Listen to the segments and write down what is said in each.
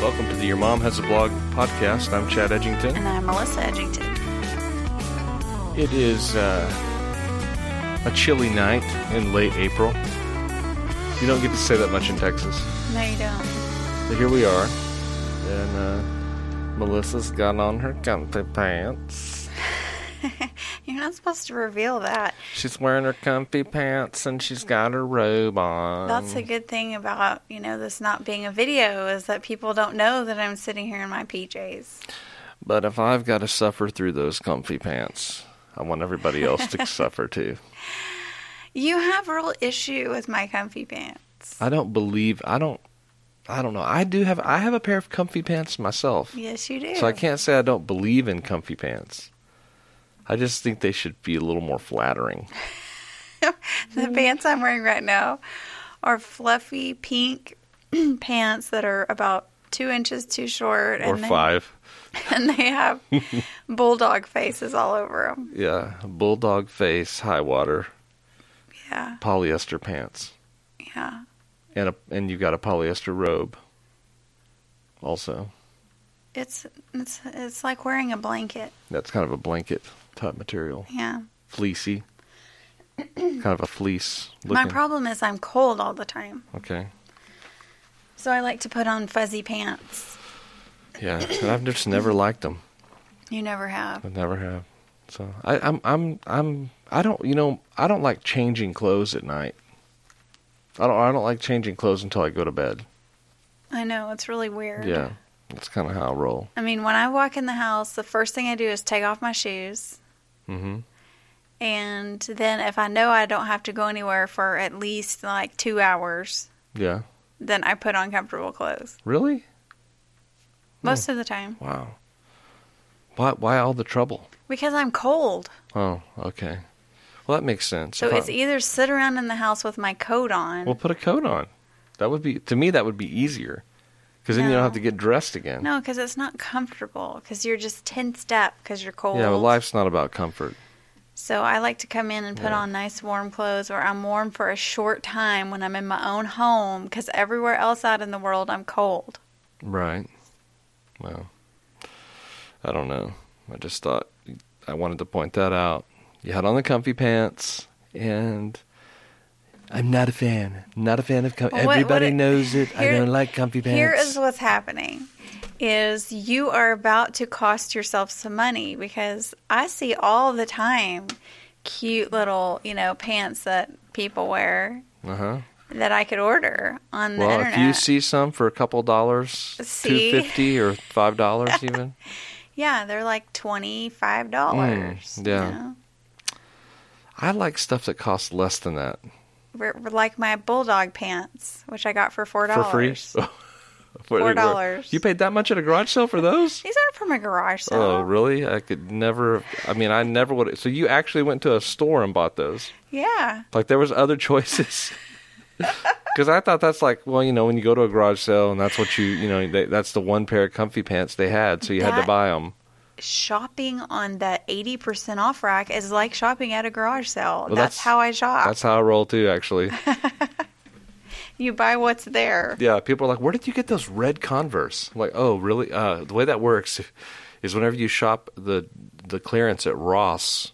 Welcome to the Your Mom Has a Blog podcast. I'm Chad Edgington. And I'm Melissa Edgington. It is uh, a chilly night in late April. You don't get to say that much in Texas. No, you don't. But here we are. And uh, Melissa's got on her comfy pants. You're not supposed to reveal that. She's wearing her comfy pants and she's got her robe on. That's a good thing about, you know, this not being a video is that people don't know that I'm sitting here in my PJs. But if I've got to suffer through those comfy pants, I want everybody else to suffer too. You have a real issue with my comfy pants. I don't believe I don't I don't know. I do have I have a pair of comfy pants myself. Yes, you do. So I can't say I don't believe in comfy pants. I just think they should be a little more flattering. the pants I'm wearing right now are fluffy pink pants that are about two inches too short. Or and they, five. And they have bulldog faces all over them. Yeah, bulldog face, high water, Yeah, polyester pants, yeah. and a and you've got a polyester robe. Also, It's it's it's like wearing a blanket. that's kind of a blanket type material, Yeah. fleecy, kind of a fleece. Looking. My problem is I'm cold all the time. Okay. So I like to put on fuzzy pants. Yeah, and I've just never liked them. You never have. I never have. So I, I'm I'm I'm I don't you know I don't like changing clothes at night. I don't I don't like changing clothes until I go to bed. I know, it's really weird. Yeah, that's kind of how I roll. I mean, when I walk in the house, the first thing I do is take off my shoes. Hmm And then if I know I don't have to go anywhere for at least like two hours, Yeah. then I put on comfortable clothes. Really? Most of the time. Wow. Why why all the trouble? Because I'm cold. Oh, okay. Well, that makes sense. So I- it's either sit around in the house with my coat on. well, put a coat on. That would be to me. That would be easier because then you don't have to get dressed again. no, because it's not comfortable. Because you're just tensed up because you're cold. Yeah, but life's not about comfort. So I like to come in and put Yeah. on nice warm clothes where I'm warm for a short time when I'm in my own home because everywhere else out in the world I'm cold. Right. Well, I don't know. I just thought I wanted to point that out. You had on the comfy pants, and I'm not a fan. Not a fan of comfy. Well, Everybody it- knows it. I don't like comfy pants. Here is what's happening is you are about to cost yourself some money because I see all the time cute little, you know, pants that people wear uh huh. that I could order on the Well, internet. if you see some for a couple dollars, two fifty or five dollars even. yeah, they're like twenty five dollars. Mm, yeah. I like stuff that costs less than that like my bulldog pants, which I got for four dollars. for free. Four dollars. You paid that much at a garage sale for those? These aren't from a garage oh, sale. Oh, really? I could never. I mean, I never would. So you actually went to a store and bought those? Yeah. Like there was other choices? Because I thought that's like, well, you know, when you go to a garage sale and that's what you, you know, they, that's the one pair of comfy pants they had, so you had to buy them. Shopping on the 80% off rack is like shopping at a garage sale. Well, that's, that's- how I shop. That's how I roll too, actually. You buy what's there. yeah, people are like, where did you get those red Converse? I'm like, oh, really? Uh, the way that works is whenever you shop the the clearance at Ross,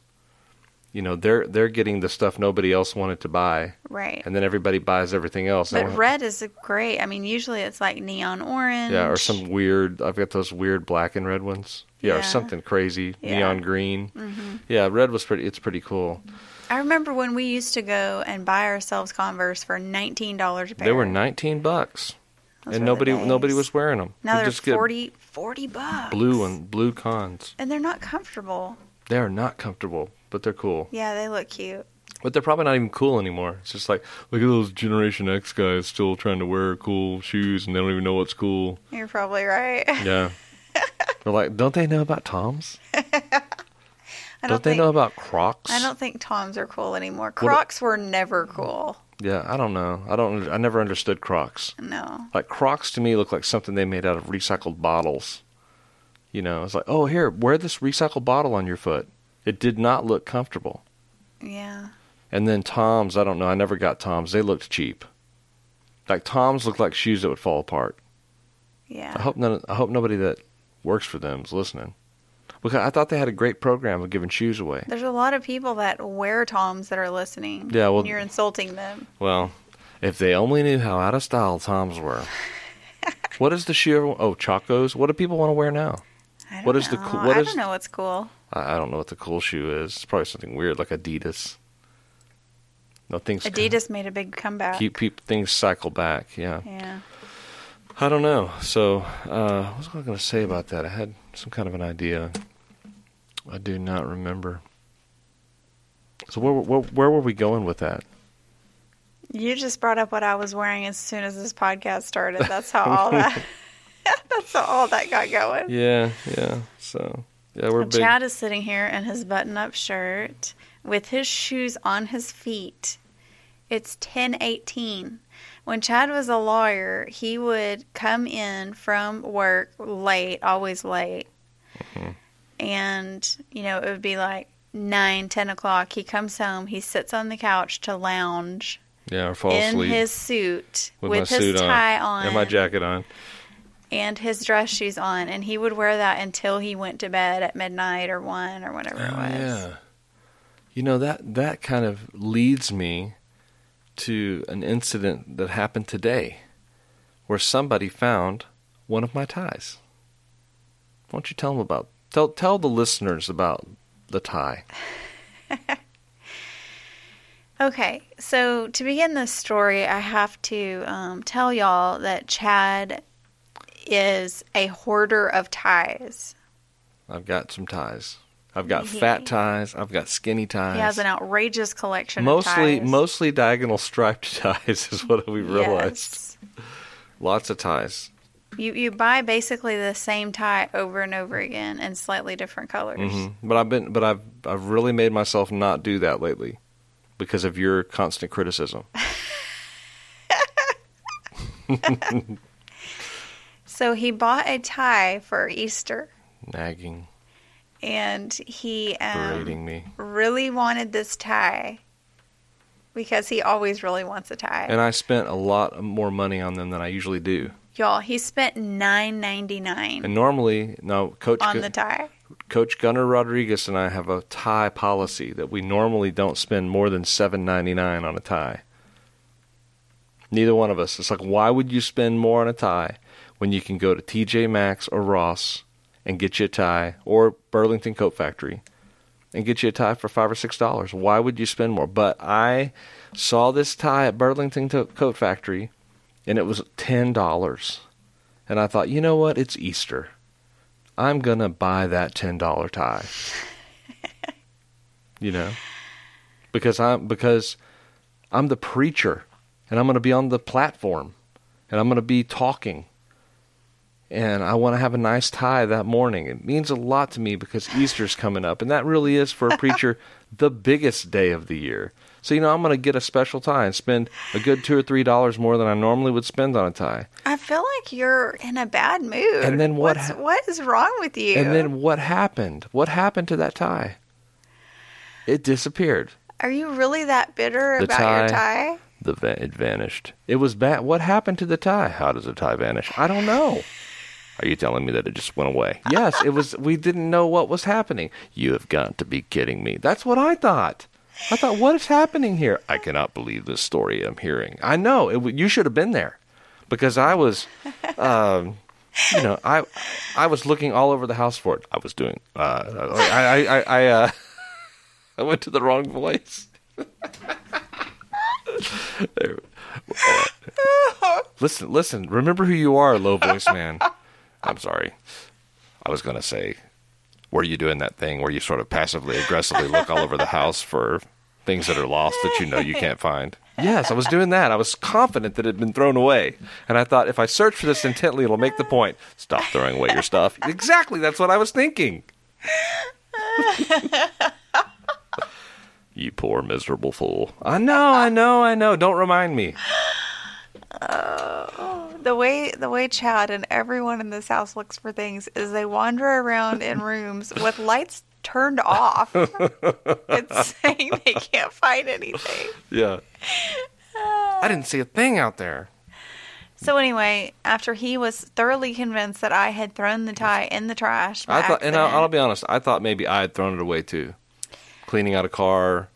you know, they're they're getting the stuff nobody else wanted to buy, Right. and then everybody buys everything else. but red is great. I mean, usually it's like neon orange. Yeah, or some weird. I've got those weird black and red ones. Yeah, or something crazy Yeah. neon green. Mm-hmm. Yeah, red was pretty. It's pretty cool. I remember when we used to go and buy ourselves Converse for $19 a pair. They were nineteen bucks, Those and nobody nobody was wearing them. Now they're just get 40, 40 bucks. blue and blue cons. And they're not comfortable. They are not comfortable, but they're cool. Yeah, they look cute. But they're probably not even cool anymore. It's just like look at those Generation X guys still trying to wear cool shoes, and they don't even know what's cool. You're probably right. Yeah. They're like, don't they know about Toms? Don't, don't they think, know about Crocs? I don't think Toms are cool anymore. Crocs were never cool. Yeah, I don't know. I don't. I never understood Crocs. No. Like Crocs to me look like something they made out of recycled bottles. You know, it's like, oh, here, wear this recycled bottle on your foot. It did not look comfortable. Yeah. And then Toms, I don't know. I never got Toms. They looked cheap. Like Toms looked like shoes that would fall apart. Yeah. I hope none. I hope nobody that works for them is listening. Because I thought they had a great program of giving shoes away. There's a lot of people that wear Toms that are listening. Yeah, well- and you're insulting them. Well, if they only knew how out of style Toms were. what is the shoe? Oh, Chacos. What do people want to wear now? I don't What is the know. cool- what I is- don't know what's cool. I, I don't know what the cool shoe is. It's probably something weird like Adidas. No things. Adidas made a big comeback. Keep, keep things cycle back. Yeah. Yeah. I don't know. So, uh, what was I going to say about that? I had some kind of an idea. I do not remember. So, where, where, where were we going with that? You just brought up what I was wearing as soon as this podcast started. That's how all that. that's how all that got going. Yeah, yeah. So, yeah, we're big. Chad is sitting here in his button-up shirt with his shoes on his feet. It's 10:18. When Chad was a lawyer, he would come in from work late, always late. Mm-hmm. And, you know, it would be like 9, 10 o'clock. He comes home, he sits on the couch to lounge yeah, or fall in asleep his suit with, with, his suit tie on, on and my jacket on. And his dress shoes on, and he would wear that until he went to bed at midnight or one or whatever it Oh, was. yeah. You know that that kind of leads me to an incident that happened today, where somebody found one of my ties. Why don't you tell them about tell tell the listeners about the tie? Okay, so to begin this story, I have to um, tell y'all that Chad is a hoarder of ties. I've got some ties. I've got fat ties. I've got skinny ties. He has an outrageous collection mostly of ties. mostly diagonal striped ties is what we realized. Yes. Lots of ties. You you buy basically the same tie over and over again in slightly different colors. hmm But I've been, but I've, I've really made myself not do that lately because of your constant criticism. So he bought a tie for Easter, Nagging, and he um, really wanted this tie because he always really wants a tie. and I spent a lot more money on them than I usually do. Y'all, he spent nine ninety nine And normally, no, Coach on Gu- the tie. Coach Gunnar Rodriguez and I have a tie policy that we normally don't spend more than seven ninety nine on a tie. Neither one of us. It's like, why would you spend more on a tie when you can go to TJ Maxx or Ross and get you a tie, or Burlington Coat Factory and get you a tie for five or six dollars? Why would you spend more? But I saw this tie at Burlington Coat Factory, and it was ten dollars, and I thought, you know what? It's Easter. I'm gonna buy that ten dollar tie. you know, because I'm because I'm the preacher, and I'm gonna be on the platform, and I'm gonna be talking, and I want to have a nice tie that morning. It means a lot to me because Easter's coming up, and that really is for a preacher the biggest day of the year. So you know, I'm gonna get a special tie and spend a good two or three dollars more than I normally would spend on a tie. I feel like you're in a bad mood. And then what What's, what is wrong with you? And then what happened? What happened to that tie? It disappeared. Are you really that bitter The about your tie- tie? The va- it vanished. It was bad. What happened to the tie? How does a tie vanish? I don't know. Are you telling me that it just went away? Yes, it was. We didn't know what was happening. You have got to be kidding me. That's what I thought. I thought, what is happening here? I cannot believe this story I'm hearing. I know. It, you should have been there, because I was, um, you know, I, I was looking all over the house for it. I was doing. Uh, I, I, I, I, uh, I went to the wrong place. Listen, listen. Remember who you are, low voice man. I'm sorry. I was gonna say, were you doing that thing where you sort of passively aggressively look all over the house for things that are lost that you know you can't find? Yes, I was doing that. I was confident that it had been thrown away, and I thought if I search for this intently, it'll make the point. Stop throwing away your stuff. Exactly. That's what I was thinking. you poor miserable fool. I know. I know. I know. Don't remind me. Oh. The way the way Chad and everyone in this house looks for things is they wander around in rooms with lights turned off and saying they can't find anything. Yeah. I didn't see a thing out there. So anyway, after he was thoroughly convinced that I had thrown the tie in the trash, I thought, and I'll, I'll be honest, I thought maybe I had thrown it away too, cleaning out a car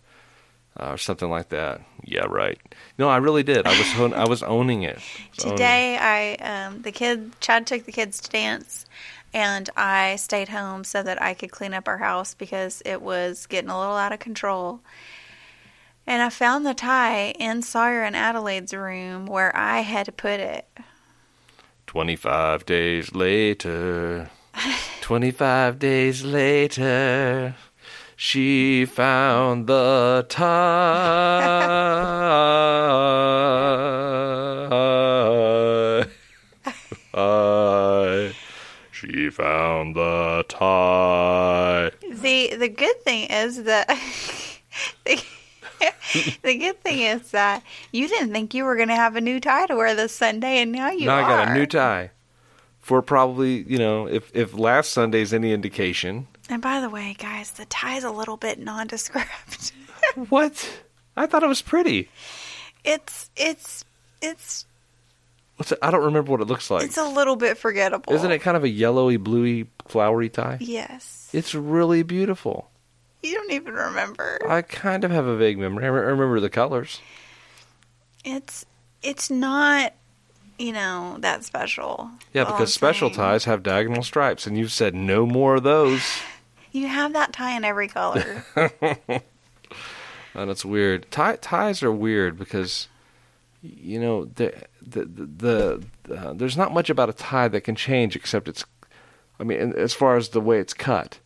uh, or something like that. Yeah, right. No, I really did. I was I was owning it. Was owning it. Today, I um, the kid Chad took the kids to dance, and I stayed home so that I could clean up our house because it was getting a little out of control. And I found the tie in Sawyer and Adelaide's room where I had put it. 25 days later, 25 days later, she found the tie. tie. She found the tie. The the good thing is that the, the good thing is that you didn't think you were going to have a new tie to wear this Sunday, and now you now are. I got a new tie. For probably, you know, if, if last Sunday's any indication. And by the way, guys, the tie's a little bit nondescript. What? I thought it was pretty. it's it's it's What's it? I don't remember what it looks like. it's a little bit forgettable. Isn't it kind of a yellowy, bluey, flowery tie? Yes. It's really beautiful. You don't even remember. I kind of have a vague memory. I remember the colors. It's it's not you know that special. Yeah, because special ties have diagonal stripes, and you've said no more of those. You have that tie in every color. and it's weird. Tie, ties are weird because, you know, the the the, the uh, there's not much about a tie that can change except it's, I mean, as far as the way it's cut,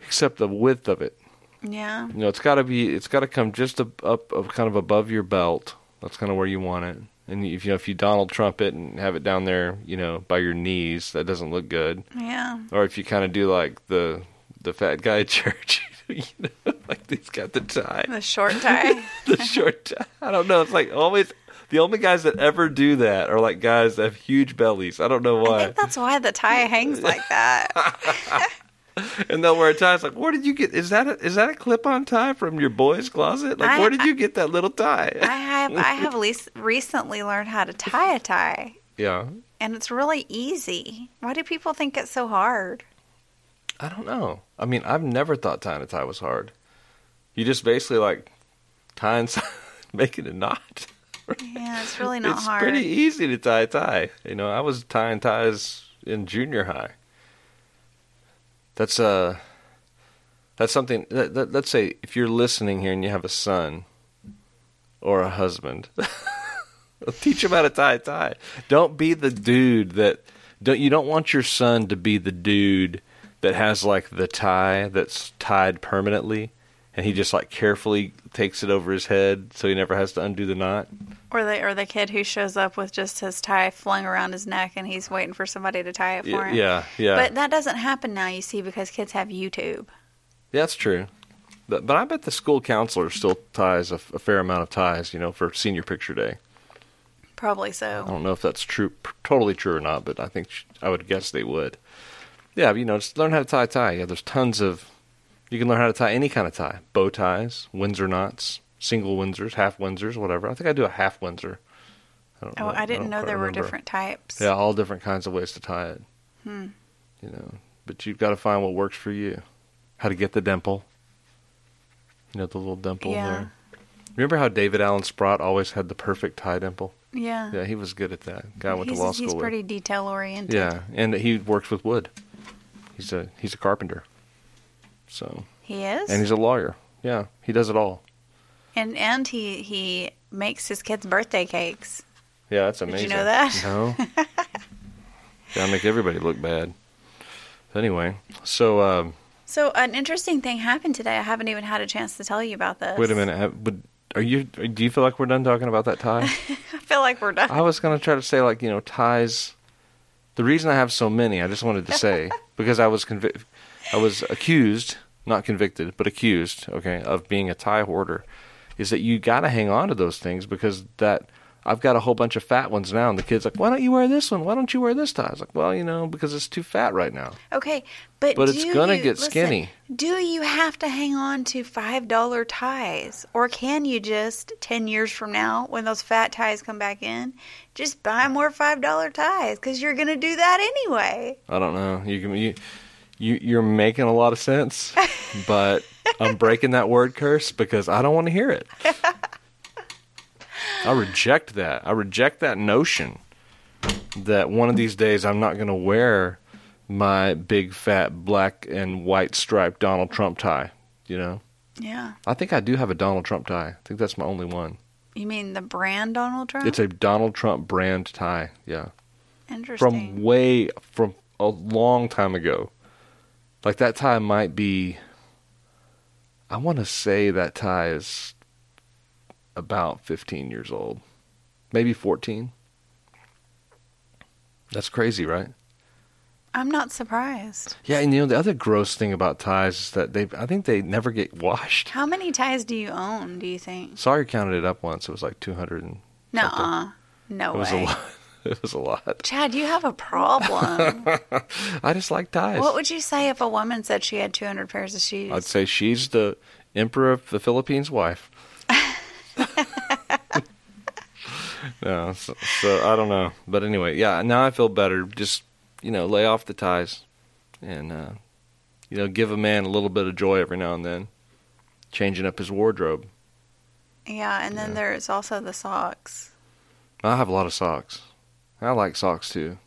except the width of it. yeah. You know, it's got to be, it's got to come just up, up, up, kind of above your belt. That's kind of where you want it. And if you know, if you Donald Trump it and have it down there, you know, by your knees, that doesn't look good. Yeah. Or if you kind of do like the the fat guy at church, you know, like he's got the tie, The short tie. the short tie. I don't know. It's like always the only guys that ever do that are like guys that have huge bellies. I don't know I why. think that's why the tie hangs like that. and they'll wear a tie. It's like, where did you get? Is that a, is that a clip-on tie from your boy's closet? Like, I- where did you get that little tie? I have I have least recently learned how to tie a tie, yeah, and it's really easy. Why do people think it's so hard? I don't know. I mean, I've never thought tying a tie was hard. You just basically like tying, making a knot. Yeah, it's really not it's hard. It's pretty easy to tie a tie. You know, I was tying ties in junior high. That's uh that's something that, that, let's say if you're listening here and you have a son or a husband teach him how to tie a tie don't be the dude that don't you don't want your son to be the dude that has like the tie that's tied permanently and he just like carefully takes it over his head so he never has to undo the knot Or the or the kid who shows up with just his tie flung around his neck and he's waiting for somebody to tie it for Y- him. yeah yeah But that doesn't happen now, you see, because kids have YouTube. That's true. But, but I bet the school counselor still ties a, a fair amount of ties, you know, for senior picture day. Probably so. I don't know if that's true, totally true or not, but I think sh- I would guess they would. Yeah, you know, just learn how to tie a tie. Yeah, there's tons of. You can learn how to tie any kind of tie: bow ties, Windsor knots, single Windsors, half Windsors, whatever. I think I do a half Windsor. I don't Oh, I didn't don't know there were different types. Yeah, all different kinds of ways to tie it. Hmm. You know, but you've got to find what works for you. How to get the dimple. You know, the little dimple Yeah. there. Remember how David Allen Sprott always had the perfect tie dimple? Yeah. Yeah, he was good at that. Guy I went he's, to law he's school with. pretty detail oriented. Yeah, and he works with wood. He's a he's a carpenter. So, He is. and he's a lawyer. Yeah, he does it all. and and he he makes his kids birthday cakes. Yeah, that's amazing. Did you know that? No. Gotta make everybody look bad. Anyway, so um, So an interesting thing happened today. I haven't even had a chance to tell you about this. wait a minute. Would, are you? Do you feel like we're done talking about that tie? I feel like we're done. I was gonna try to say like you know ties. The reason I have so many, I just wanted to say because I was convi- I was accused, not convicted, but accused, okay, of being a tie hoarder, is that you got to hang on to those things because that I've got a whole bunch of fat ones now, and the kid's like, "Why don't you wear this one? Why don't you wear this tie?" I was like, "Well, you know, because it's too fat right now." Okay, but But it's gonna you- get listen, skinny. Do you have to hang on to five dollar ties, or can you just ten years from now, when those fat ties come back in, just buy more five dollar ties because you're gonna do that anyway? I don't know. You can you, you you're making a lot of sense, but I'm breaking that word curse because I don't want to hear it. I reject that. I reject that notion that one of these days I'm not going to wear my big fat black and white striped Donald Trump tie, you know? Yeah, I think I do have a Donald Trump tie. I think that's my only one. you mean the brand Donald Trump? It's a Donald Trump brand tie. Yeah. Interesting. from way from a long time ago. Like that tie might be I want to say that tie is about 15 years old. Maybe 14. That's crazy, right? I'm not surprised. Yeah, and you know the other gross thing about ties is that they I think they never get washed. How many ties do you own? Do you think? Sorry counted it up once. It was like 200 and No, no it was way. a lot. It was a lot. Chad, you have a problem. I just like ties. what would you say if a woman said she had 200 pairs of shoes? I'd say she's the emperor of the Philippines' wife. No, so, so I don't know, but anyway, yeah. Now I feel better. Just you know, lay off the ties, and uh, you know, give a man a little bit of joy every now and then, changing up his wardrobe. yeah, and then Yeah. there's also the socks. I have a lot of socks. I like socks too,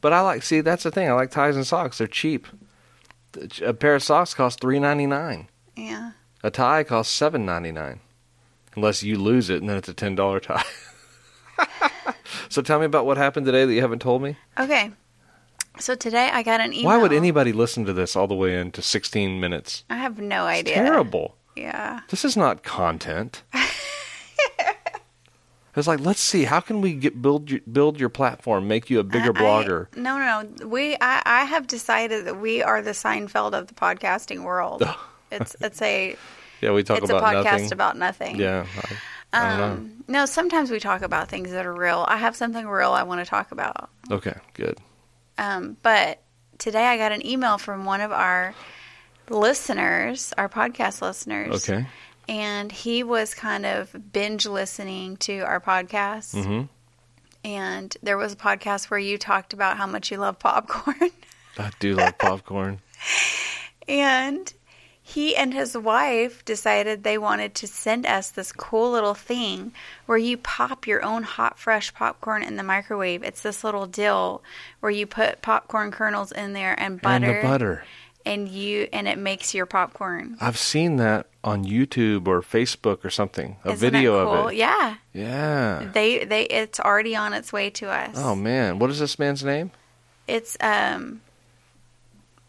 but I like see that's the thing. I like ties and socks. They're cheap. A pair of socks costs three ninety nine. Yeah. A tie costs seven ninety nine, unless you lose it, and then it's a ten dollar tie. So tell me about what happened today that you haven't told me. Okay. So today I got an email. Why would anybody listen to this all the way into sixteen minutes? I have no It's idea. terrible. Yeah. This is not content. it's like let's see how can we get build your, build your platform, make you a bigger I- blogger. I, no, no. We I, I have decided that we are the Seinfeld of the podcasting world. it's it's a yeah, we talk it's a podcast nothing. about nothing. yeah, I, I don't know. Um, no, sometimes we talk about things that are real. I have something real I want to talk about. Okay, good. Um, but today I got an email from one of our listeners, our podcast listeners. Okay. And he was kind of binge listening to our podcast. hmm And there was a podcast where you talked about how much you love popcorn. I do love popcorn. and he and his wife decided they wanted to send us this cool little thing where you pop your own hot, fresh popcorn in the microwave. It's this little dill where you put popcorn kernels in there and butter. And the butter. and you and it makes your popcorn. I've seen that on YouTube or Facebook or something. A Isn't video cool? of it. Yeah. Yeah. They they it's already on its way to us. Oh man, what is this man's name? It's um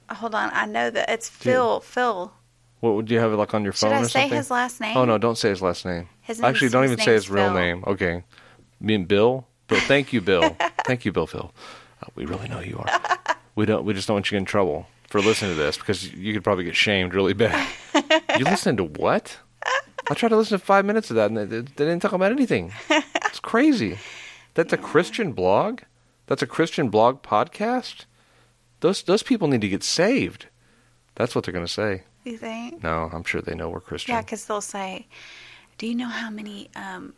hold on, I know that it's Phil Phil. What would you have it like on your Should phone I or say something? his last name? Oh no, don't say his last name. His Actually, don't his even say his real name. Okay. Mean Bill? Bill, thank you, Bill. thank you, Bill. Phil. Uh, we really know you are. We don't. We just don't want you in trouble for listening to this because you could probably get shamed really bad. you listening to what? I tried to listen to five minutes of that, and they, they didn't talk about anything. It's crazy. That's a Christian blog. That's a Christian blog podcast. Those those people need to get saved. That's what they're going to say. You think? No, I'm sure they know we're Christian. Yeah, because they'll say, "Do you know how many um,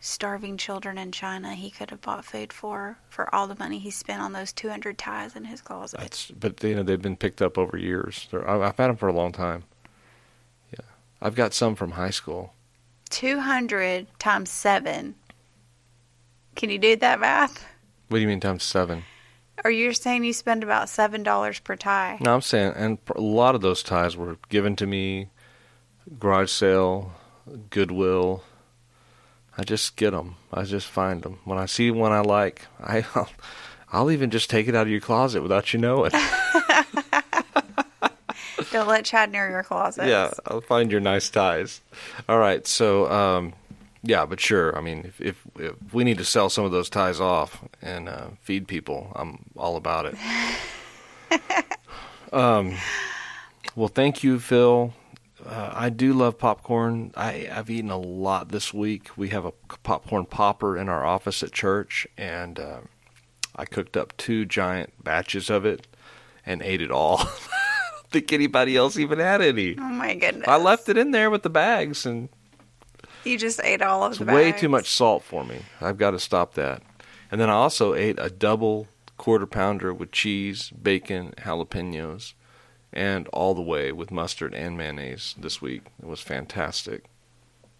starving children in China he could have bought food for for all the money he spent on those 200 ties in his closet?" That's but you know they've been picked up over years. They're, I've had them for a long time. Yeah, I've got some from high school. 200 times seven. Can you do that math? What do you mean times seven? Or you're saying you spend about seven dollars per tie? No, I'm saying, and a lot of those ties were given to me, garage sale, Goodwill. I just get them. I just find them. When I see one I like, I, I'll, I'll even just take it out of your closet without you knowing. Don't let Chad near your closet. Yeah, I'll find your nice ties. All right, so um, yeah, but sure. I mean, if, if if we need to sell some of those ties off and uh, feed people, I'm all about it. um, well, thank you, Phil. uh, I do love popcorn. I, I've eaten a lot this week. We have a popcorn popper in our office at church, and uh, I cooked up two giant batches of it and ate it all. I don't think anybody else even had any. Oh my goodness! I left it in there with the bags, and You just ate all of it's the way too much salt for me. I've got to stop that. And then I also ate a double quarter pounder with cheese, bacon, jalapenos, and all the way with mustard and mayonnaise this week. It was fantastic.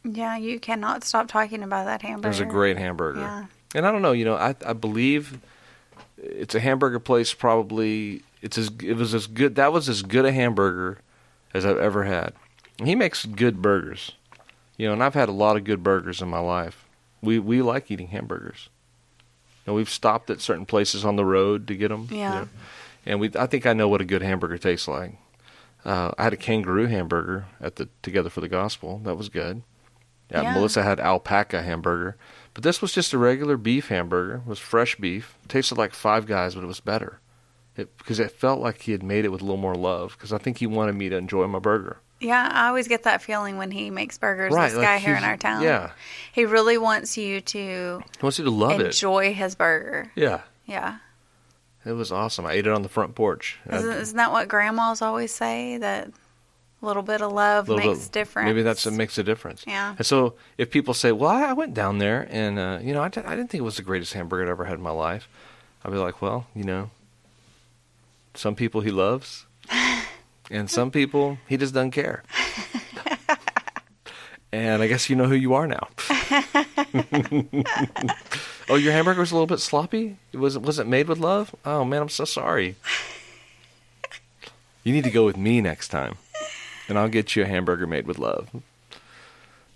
Yeah, you cannot stop talking about that hamburger. It was a great hamburger. Yeah. And I don't know, you know, I I believe it's a hamburger place probably it's as it was as good that was as good a hamburger as I've ever had. And he makes good burgers. You know, and I've had a lot of good burgers in my life. We we like eating hamburgers. You know, we've stopped at certain places on the road to get them. Yeah. And we I think I know what a good hamburger tastes like. Uh, I had a kangaroo hamburger at the Together for the Gospel. That was good. Yeah, Yeah. Melissa had alpaca hamburger, but this was just a regular beef hamburger. It was fresh beef. tasted like Five Guys, but it was better. It, because it felt like he had made it with a little more love. Because I think he wanted me to enjoy my burger. Yeah, I always get that feeling when he makes burgers. Right, this like guy here in our town. yeah. he really wants you to He wants you to love it. enjoy his burger. Yeah, Yeah, it was awesome. I ate it on the front porch. Isn't, isn't that what grandmas always say? That a little bit of love little makes bit- difference. Maybe that's it makes a difference. Yeah. And so if people say, "Well, I, I went down there and uh, you know I didn't think it was the greatest hamburger I'd ever had in my life," I'd be like, "Well, you know, some people he loves, and some people he just doesn't care." and I guess you know who you are now. oh, your hamburger was a little bit sloppy. Was it was it made with love? Oh man, I'm so sorry. You need to go with me next time and I'll get you a hamburger made with love.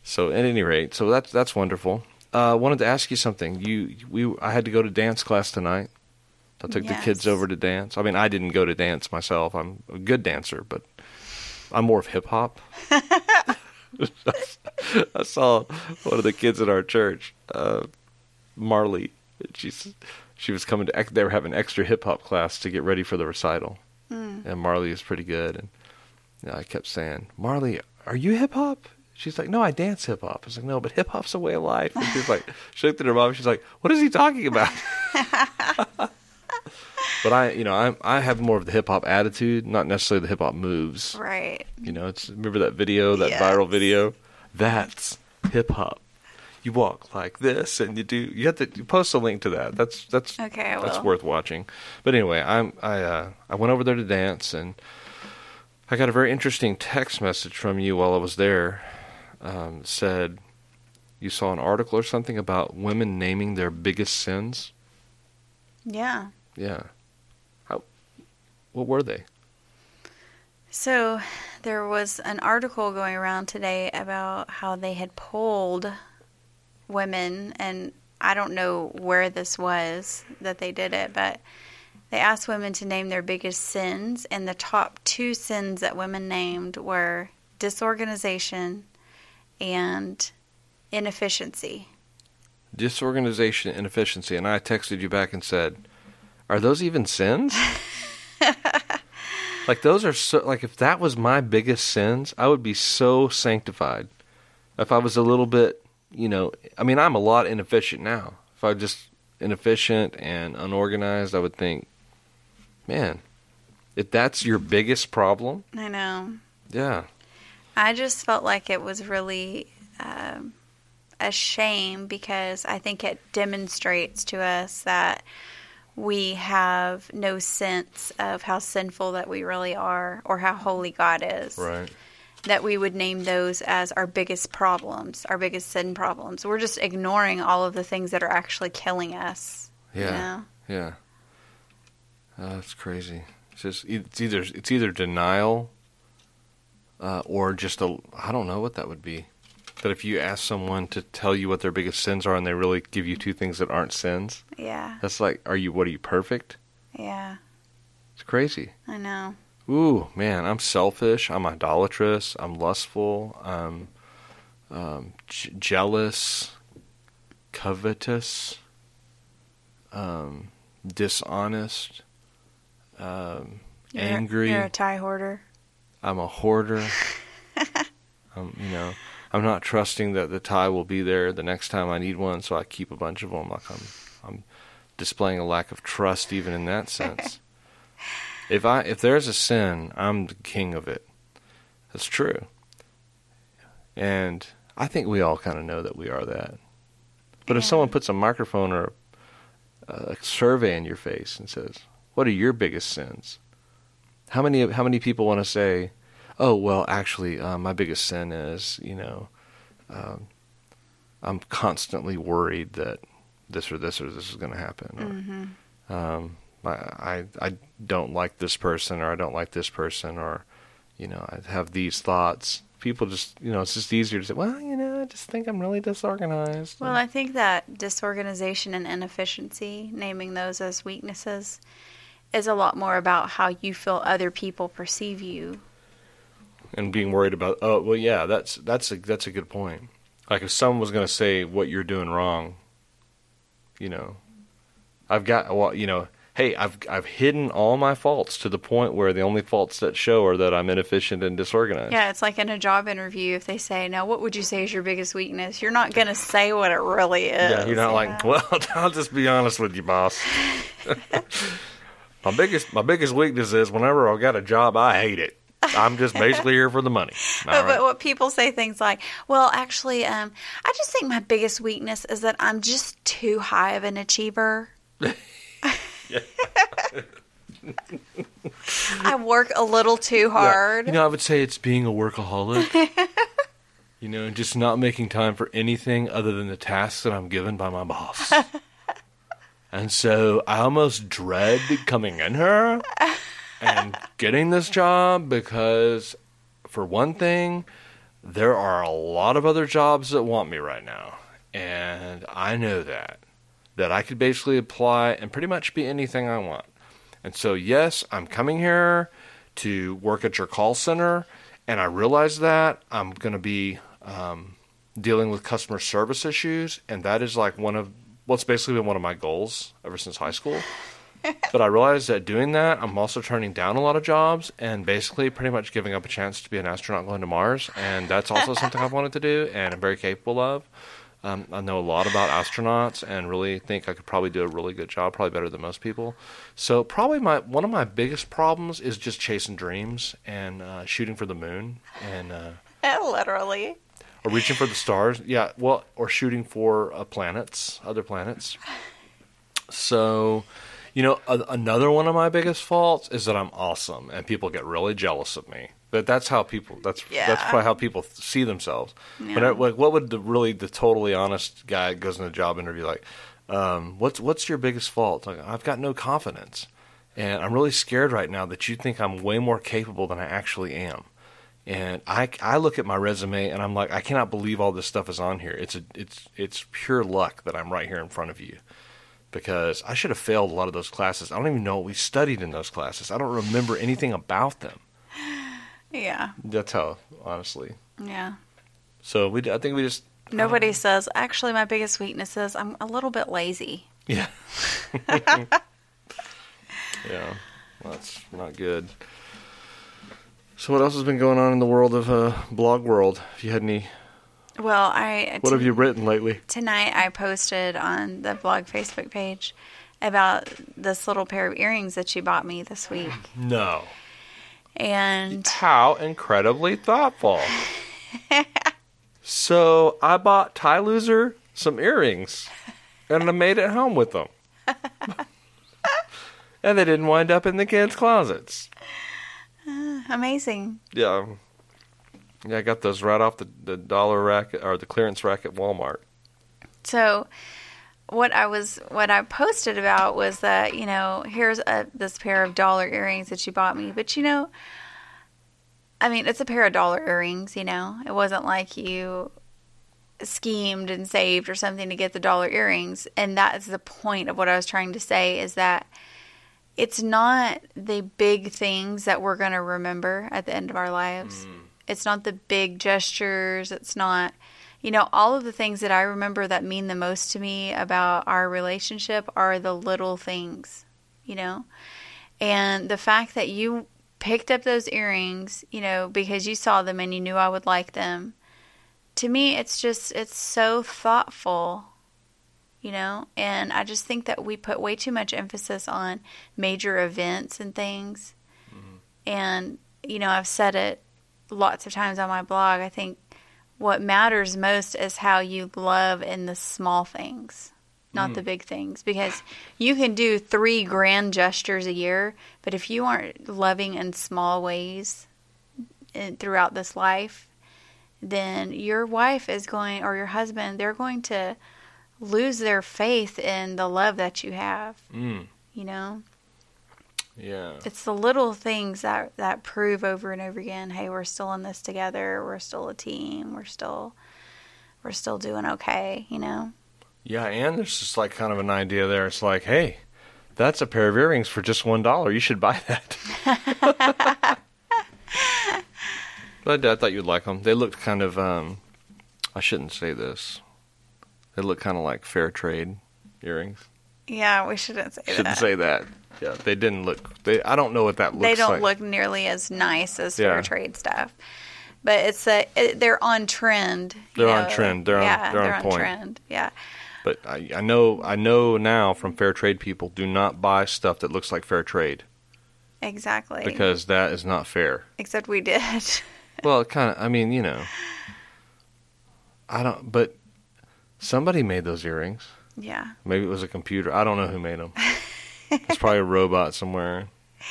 So at any rate, so that's that's wonderful. I uh, wanted to ask you something. You we I had to go to dance class tonight. I took the kids over to dance. I mean, I didn't go to dance myself. I'm a good dancer, but I'm more of hip hop. I saw one of the kids at our church, uh, Marley. She's she was coming to. They were having extra hip hop class to get ready for the recital, and Marley is pretty good. And you know, I kept saying, Marley, are you hip hop? She's like, no, I dance hip hop. I was like, no, but hip hop's a way of life. And she's like, she looked at her mom. She's like, what is he talking about? but I, you know, I I have more of the hip hop attitude, not necessarily the hip hop moves. right. You know, it's remember that video, that Yes. viral video. That's hip hop. You walk like this, and you do. You have to you post a link to that. That's that's Okay, that's worth watching. But anyway, I'm I uh, I went over there to dance, and I got a very interesting text message from you while I was there. Um, said you saw an article or something about women naming their biggest sins. Yeah. Yeah. What were they? So there was an article going around today about how they had polled women, and I don't know where this was that they did it, but they asked women to name their biggest sins, and the top two sins that women named were disorganization and inefficiency. disorganization and inefficiency and i texted you back and said are those even sins like those are so like if that was my biggest sins i would be so sanctified. If i was a little bit you know i mean i'm a lot inefficient now. If i just inefficient and unorganized i would think man if that's your biggest problem. I know. yeah. I just felt like it was really um, a shame because I think it demonstrates to us that we have no sense of how sinful that we really are or how holy God is. right That we would name those as our biggest problems, our biggest sin problems. We're just ignoring all of the things that are actually killing us. you Yeah. know? Yeah. Oh, that's crazy. It's just it's either it's either denial uh, or just a I don't know what that would be. That if you ask someone to tell you what their biggest sins are and they really give you two things that aren't sins, Yeah. that's like are you what are you perfect? Yeah. It's crazy. I know. Ooh, man, I'm selfish. I'm idolatrous. I'm lustful. I'm um, j- jealous, covetous, um, dishonest, um, You're- angry. You're a tie hoarder. I'm a hoarder. Um, you know, I'm not trusting that the tie will be there the next time I need one, so I keep a bunch of them. Like I'm, I'm displaying a lack of trust even in that sense. if I if there's a sin, I'm the king of it. That's true. And I think we all kind of know that we are that. But if someone puts a microphone or a, a survey in your face and says, "What are your biggest sins?" How many how many people want to say, "Oh, well, actually, uh, my biggest sin is, you know, um, I'm constantly worried that this or this or this is going to happen." Or, Mm-hmm. um, I, I I don't like this person or I don't like this person or you know I have these thoughts. People just you know it's just easier to say, well, you know, I just think I'm really disorganized. Well, I think that disorganization and inefficiency, naming those as weaknesses, is a lot more about how you feel other people perceive you. And being worried about oh well yeah that's that's a that's a good point. Like if someone was going to say what you're doing wrong, you know, I've got well you know. Hey, I've I've hidden all my faults to the point where the only faults that show are that I'm inefficient and disorganized. Yeah, it's like in a job interview if they say, "Now, what would you say is your biggest weakness?" You're not going to say what it really is. Yeah, you're not you like, well, I'll just be honest with you, boss. my biggest my biggest weakness is whenever I got a job, I hate it. I'm just basically here for the money. All But, but right. what people say things like, "Well, actually, um, I just think my biggest weakness is that I'm just too high of an achiever." I work a little too Yeah. hard. You know, I would say it's being a workaholic. you know, just not making time for anything other than the tasks that I'm given by my boss. and so I almost dread coming in here and getting this job because, for one thing, there are a lot of other jobs that want me right now. And I know that. That I could basically apply and pretty much be anything I want. And so, yes, I'm coming here to work at your call center, and I realize that I'm going to be um, dealing with customer service issues, and that is like one of what's basically been one of my goals ever since high school. but I realized that doing that, I'm also turning down a lot of jobs and basically pretty much giving up a chance to be an astronaut going to Mars, and that's also something I've wanted to do and I'm very capable of. Um, I know a lot about astronauts and really think I could probably do a really good job, probably better than most people. So probably my one of my biggest problems is just chasing dreams and uh, shooting for the moon and uh, Literally. or reaching for the stars. Yeah, well, or shooting for uh, planets, other planets. So, you know, a- another one of my biggest faults is that I'm awesome, and people get really jealous of me. But that's how people. That's that's probably how people see themselves. But I, like, what would the really the totally honest guy that goes in a job interview like? Um, what's what's your biggest fault? Like, I've got no confidence, and I'm really scared right now that you think I'm way more capable than I actually am. And I, I look at my resume and I'm like, I cannot believe all this stuff is on here. It's a, it's, it's pure luck that I'm right here in front of you, because I should have failed a lot of those classes. I don't even know what we studied in those classes. I don't remember anything about them. Yeah. That's how, honestly. Yeah. So we, I think we just, Nobody says, actually, my biggest weakness is I'm a little bit lazy. yeah, yeah, well, that's not good. So what else has been going on in the world of uh, blog world? If you had any, Well, I. Uh, what have you written lately? Tonight, I posted on the blog Facebook page about this little pair of earrings that you bought me this week. No. And How incredibly thoughtful. so I bought Ty Loser some earrings and I made it home with them. and they didn't wind up in the kids' closets. amazing. Yeah. Yeah, I got those right off the, the dollar rack or the clearance rack at Walmart. So, what I was what I posted about was that you know here's a, this pair of dollar earrings that you bought me, but you know, I mean it's a pair of dollar earrings. You know, it wasn't like you schemed and saved or something to get the dollar earrings, and that is the point of what I was trying to say is that it's not the big things that we're going to remember at the end of our lives. Mm. It's not the big gestures. It's not, you know, all of the things that I remember that mean the most to me about our relationship are the little things, you know? And the fact that you picked up those earrings, you know, because you saw them and you knew I would like them. To me, it's just, it's so thoughtful, you know, and I just think that we put way too much emphasis on major events and things. Mm-hmm. And, you know, I've said it lots of times on my blog. I think what matters most is how you love in the small things, not the big things. Because you can do three grand gestures a year, but if you aren't loving in small ways in, throughout this life, then your wife is going, or your husband, they're going to lose their faith in the love that you have. Mm. You know, Yeah. it's the little things that that prove over and over again, hey, we're still in this together. We're still a team. We're still we're still doing okay, you know. Yeah, and there's just like kind of an idea there. It's like, hey, that's a pair of earrings for just one dollar. You should buy that. but I thought you'd like them. They looked kind of. um I shouldn't say this. They look kind of like fair trade earrings. Yeah, we shouldn't say Shouldn't that. say that. Yeah, they didn't look. They. I don't know what that looks like. they don't like. look nearly as nice as Yeah. fair trade stuff. But it's a it, they're on trend. They're on trend. They're on- yeah, they're on point. trend. Yeah. But I, I know. I know now from fair trade people do not buy stuff that looks like fair trade Exactly. because that is not fair. Except we did. Well, it kind of. I mean, you know, I don't. But somebody made those earrings. yeah. Maybe it was a computer. I don't know who made them. it's probably a robot somewhere,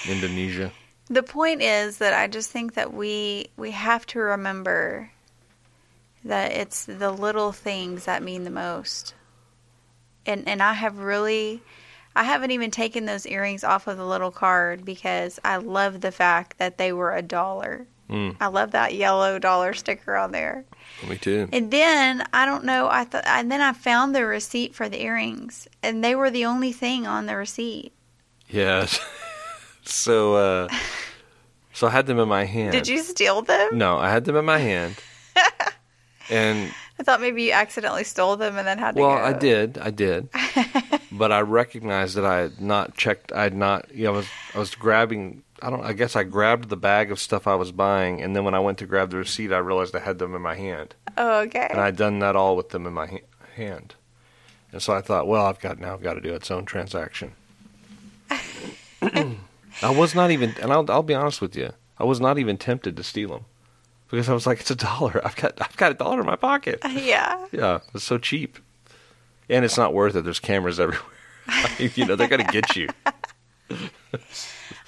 Indonesia. The point is that I just think that we we have to remember that it's the little things that mean the most. And and I have really I haven't even taken those earrings off of the little card because I love the fact that they were a dollar. Mm. I love that yellow dollar sticker on there. Me too. And then I don't know. I thought, and then I found the receipt for the earrings, and they were the only thing on the receipt. Yes. so, uh, so I had them in my hand. Did you steal them? No, I had them in my hand. and I thought maybe you accidentally stole them and then had to well, go. I did, I did, but I recognized that I had not checked. I had not. You know, I was I was grabbing. I don't. I guess I grabbed the bag of stuff I was buying, and then when I went to grab the receipt, I realized I had them in my hand, Oh, okay. and I'd done that all with them in my ha- hand. And so I thought, well, I've got now. I've got to do its own transaction. I was not even, and I'll, I'll be honest with you, I was not even tempted to steal them because I was like, it's a dollar. I've got, I've got a dollar in my pocket. Uh, yeah. Yeah, it's so cheap, and it's not worth it. There's cameras everywhere. you know, they're gonna get you.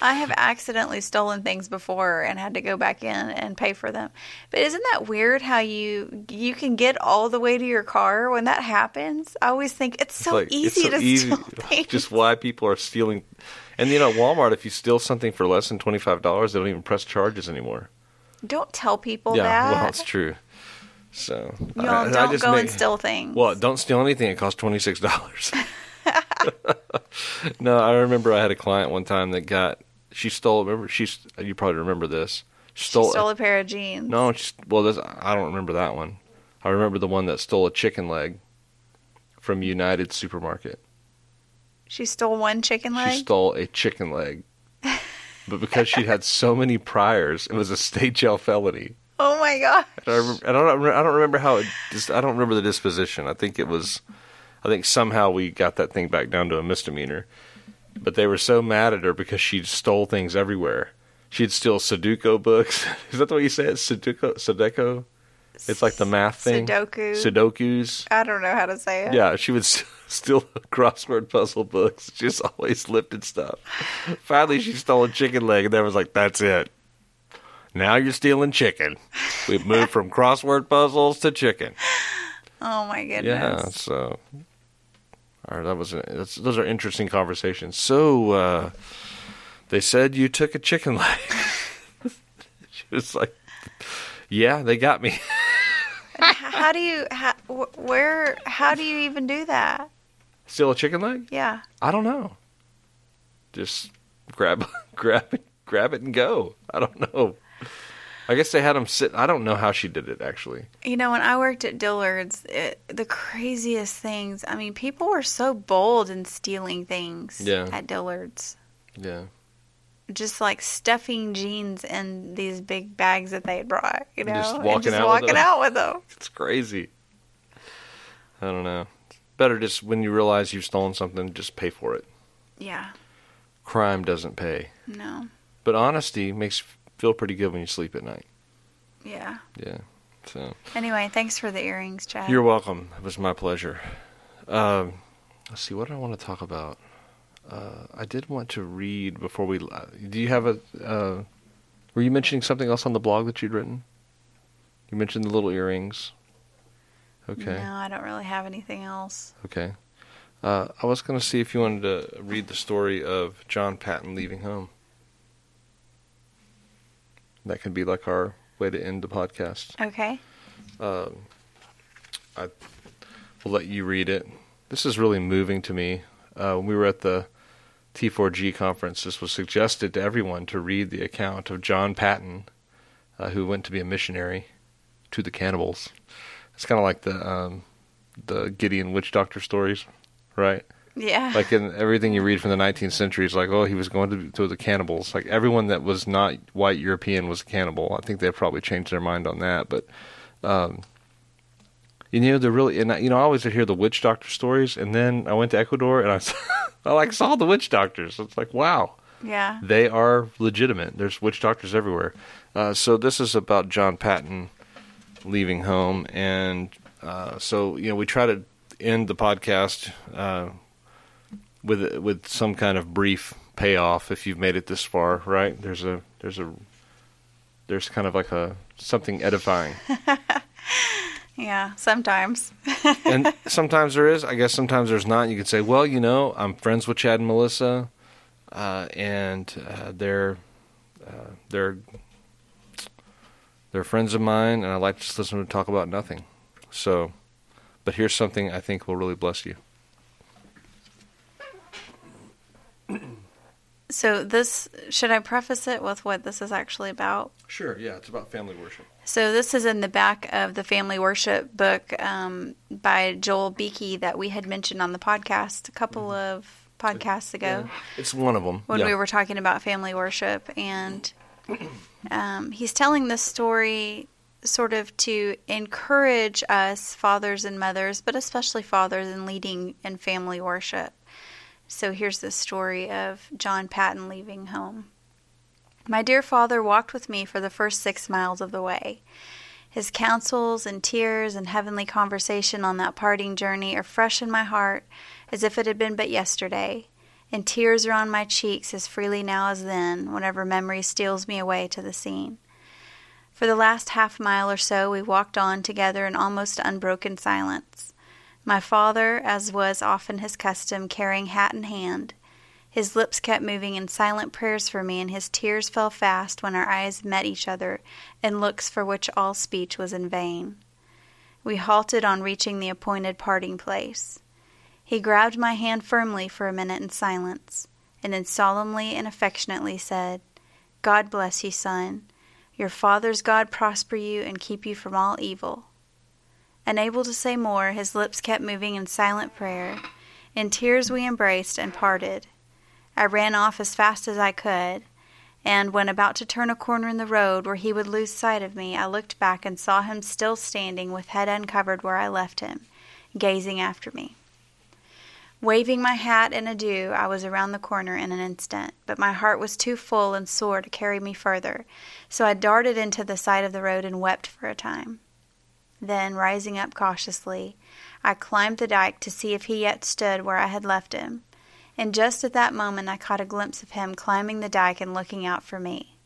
I have accidentally stolen things before and had to go back in and pay for them. But isn't that weird how you you can get all the way to your car when that happens? I always think it's so like, easy it's so to easy. steal things. Just why people are stealing. And you know, at Walmart, if you steal something for less than twenty five dollars, they don't even press charges anymore. Don't tell people yeah, that. well, it's true. So y'all I don't just go make- and steal things. Well, don't steal anything. It costs twenty six dollars. no, I remember I had a client one time that got she stole. Remember, she's you probably remember this. She she stole. stole a pair of jeans. no, she, well, this, I don't remember that one. I remember the one that stole a chicken leg from United Supermarket. She stole one chicken leg. She stole a chicken leg, but because she'd had so many priors, it was a state jail felony. oh my god. And I, I don't. remember- I don't remember how it. Just, I don't remember the disposition. I think it was. I think somehow we got that thing back down to a misdemeanor. But they were so mad at her because she stole things everywhere. She'd steal Sudoku books. Is that the way you say it? Sudoku. Sudoku. It's like the math thing. Sudoku. Sudokus. I don't know how to say it. Yeah, she would s- steal crossword puzzle books. Just always lifted stuff. Finally, she stole a chicken leg, and then was like, "That's it. Now you're stealing chicken." We've moved from crossword puzzles to chicken. Oh my goodness. Yeah, so. All right, that was that's, those are interesting conversations. So, uh, they said you took a chicken leg. she was like, "Yeah, they got me." How do you how, where how do you even do that? Steal a chicken leg? Yeah. I don't know. Just grab, grab it, grab it, and go. I don't know. I guess they had them sit. I don't know how she did it actually. You know, when I worked at Dillard's, it, the craziest things. I mean, people were so bold in stealing things Yeah. at Dillard's. Yeah, just like stuffing jeans in these big bags that they had brought, you know, Just and walking just out with walking them. out with them. It's crazy. I don't know. Better just when you realize you've stolen something, just pay for it. Yeah, Crime doesn't pay, no, but honesty makes you feel pretty good when you sleep at night. yeah. Yeah. So Anyway, thanks for the earrings, Chad. you're welcome. It was my pleasure. Um, let's see. What do I want to talk about? Uh, I did want to read before we. uh, Do you have a? Uh, were you mentioning something else on the blog that you'd written? You mentioned the little earrings. Okay. No, I don't really have anything else. Okay. Uh, I was going to see if you wanted to read the story of John Paton leaving home. That could be like our way to end the podcast. Okay. Um, I will let you read it. This is really moving to me. Uh, when we were at the T4G conference, this was suggested to everyone to read the account of John Paton, uh, who went to be a missionary to the cannibals. It's kind of like the um, the Gideon witch doctor stories, right? Yeah. Like in everything you read from the 19th century, it's like, oh, he was going to to the cannibals. Like everyone that was not white European was a cannibal. I think they've probably changed their mind on that, but um, you know, they're really, and I, you know, I always hear the witch doctor stories, and then I went to Ecuador and I, saw, I like saw the witch doctors. It's like, wow, yeah. they are legitimate. There's witch doctors everywhere. Uh, so this is about John Paton leaving home, and uh, so you know, we try to end the podcast uh, with with some kind of brief payoff. If you've made it this far, right? There's a there's a there's kind of like a something edifying. Yeah. Sometimes. and sometimes there is. I guess sometimes there's not. You could say, well, you know, I'm friends with Chad and Melissa, uh, and uh, they're uh, they're they're friends of mine, and I like to just listen to them talk about nothing. So, but here's something I think will really bless you. So this should I preface it with what this is actually about? Sure. Yeah, it's about family worship. So this is in the back of the family worship book um, by Joel Beeke that we had mentioned on the podcast a couple of podcasts ago It's one of them. when yeah. we were talking about family worship, and um, he's telling this story sort of to encourage us fathers and mothers, but especially fathers in leading in family worship. So here's the story of John Paton leaving home. My dear father walked with me for the first six miles of the way. His counsels and tears and heavenly conversation on that parting journey are fresh in my heart as if it had been but yesterday, and tears are on my cheeks as freely now as then, whenever memory steals me away to the scene. For the last half mile or so, we walked on together in almost unbroken silence. My father, as was often his custom, carrying hat in hand. His lips kept moving in silent prayers for me, and his tears fell fast when our eyes met each other in looks for which all speech was in vain. We halted on reaching the appointed parting place. He grabbed my hand firmly for a minute in silence, and then solemnly and affectionately said, God bless you, son. Your father's God prosper you and keep you from all evil. Unable to say more, his lips kept moving in silent prayer. In tears we embraced and parted. I ran off as fast as I could, and when about to turn a corner in the road where he would lose sight of me, I looked back and saw him still standing with head uncovered where I left him, gazing after me. Waving my hat in adieu, I was around the corner in an instant, but my heart was too full and sore to carry me further, so I darted into the side of the road and wept for a time. Then, rising up cautiously, I climbed the dike to see if he yet stood where I had left him, and just at that moment I caught a glimpse of him climbing the dike and looking out for me.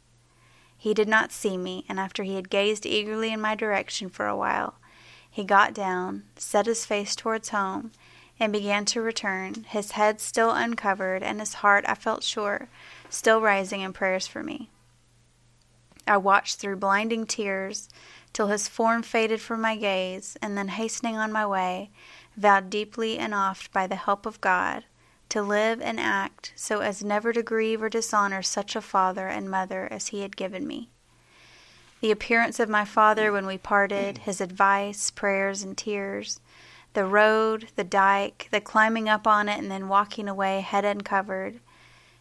He did not see me, and after he had gazed eagerly in my direction for a while, he got down, set his face towards home, and began to return, his head still uncovered, and his heart, I felt sure, still rising in prayers for me. I watched through blinding tears till his form faded from my gaze, and then hastening on my way, vowed deeply and oft by the help of God to live and act so as never to grieve or dishonor such a father and mother as he had given me. The appearance of my father when we parted, his advice, prayers, and tears, the road, the dike, the climbing up on it and then walking away head uncovered,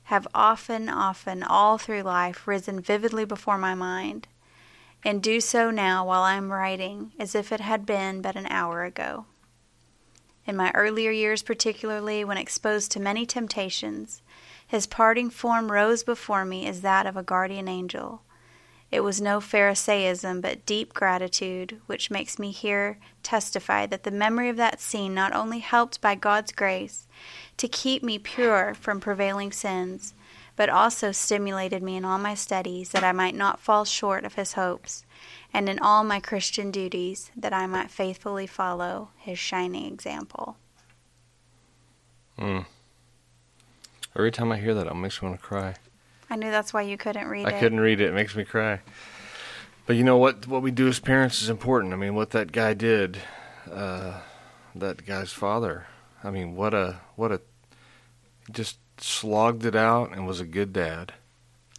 have often, often, all through life, risen vividly before my mind, and do so now while I am writing, as if it had been but an hour ago. In my earlier years, particularly when exposed to many temptations, his parting form rose before me as that of a guardian angel. It was no Pharisaism, but deep gratitude, which makes me here testify that the memory of that scene not only helped by God's grace to keep me pure from prevailing sins, but also stimulated me in all my studies that I might not fall short of his hopes, and in all my Christian duties that I might faithfully follow his shining example. Mm. Every time I hear that, it makes me want to cry. I knew that's why you couldn't read I it. couldn't read it. It makes me cry. But you know what? What we do as parents is important. I mean, what that guy did, uh, that guy's father. I mean, what a what a just slogged it out and was a good dad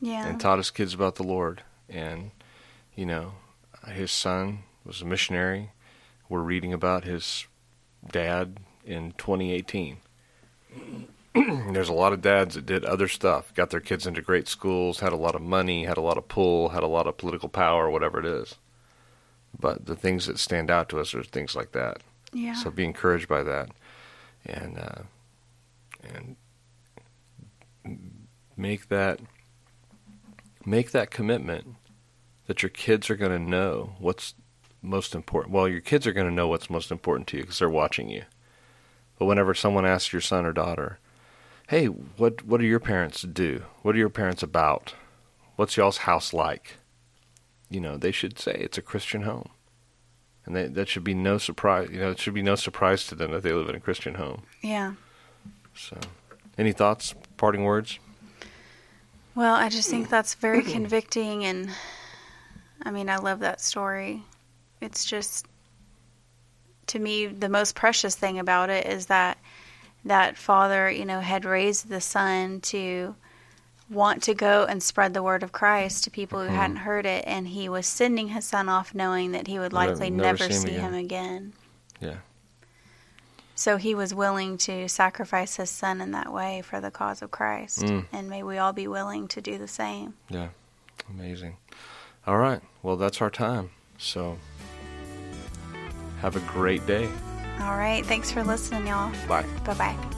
Yeah. and taught his kids about the Lord. And you know, his son was a missionary. We're reading about his dad in 2018. There's a lot of dads that did other stuff, got their kids into great schools, had a lot of money, had a lot of pull, had a lot of political power, whatever it is. But the things that stand out to us are things like that. yeah. So be encouraged by that, and uh, and make that make that commitment that your kids are going to know what's most important. Well, your kids are going to know what's most important to you because they're watching you. But whenever someone asks your son or daughter, "Hey, what what do your parents do? What are your parents about? What's y'all's house like?" You know, they should say it's a Christian home and they, that should be no surprise. You know, it should be no surprise to them that they live in a Christian home. yeah. So, any thoughts, parting words? Well, I just think that's very convicting, and I mean, I love that story. It's just, to me, the most precious thing about it is that that father, you know, had raised the son to want to go and spread the word of Christ to people who Mhm. hadn't heard it, and he was sending his son off knowing that he would likely never never, see him again. him again. Yeah, So he was willing to sacrifice his son in that way for the cause of Christ. Mm. And may we all be willing to do the same. yeah, amazing. All right, well, that's our time. So, have a great day. All right. Thanks for listening, y'all. Bye. Bye bye.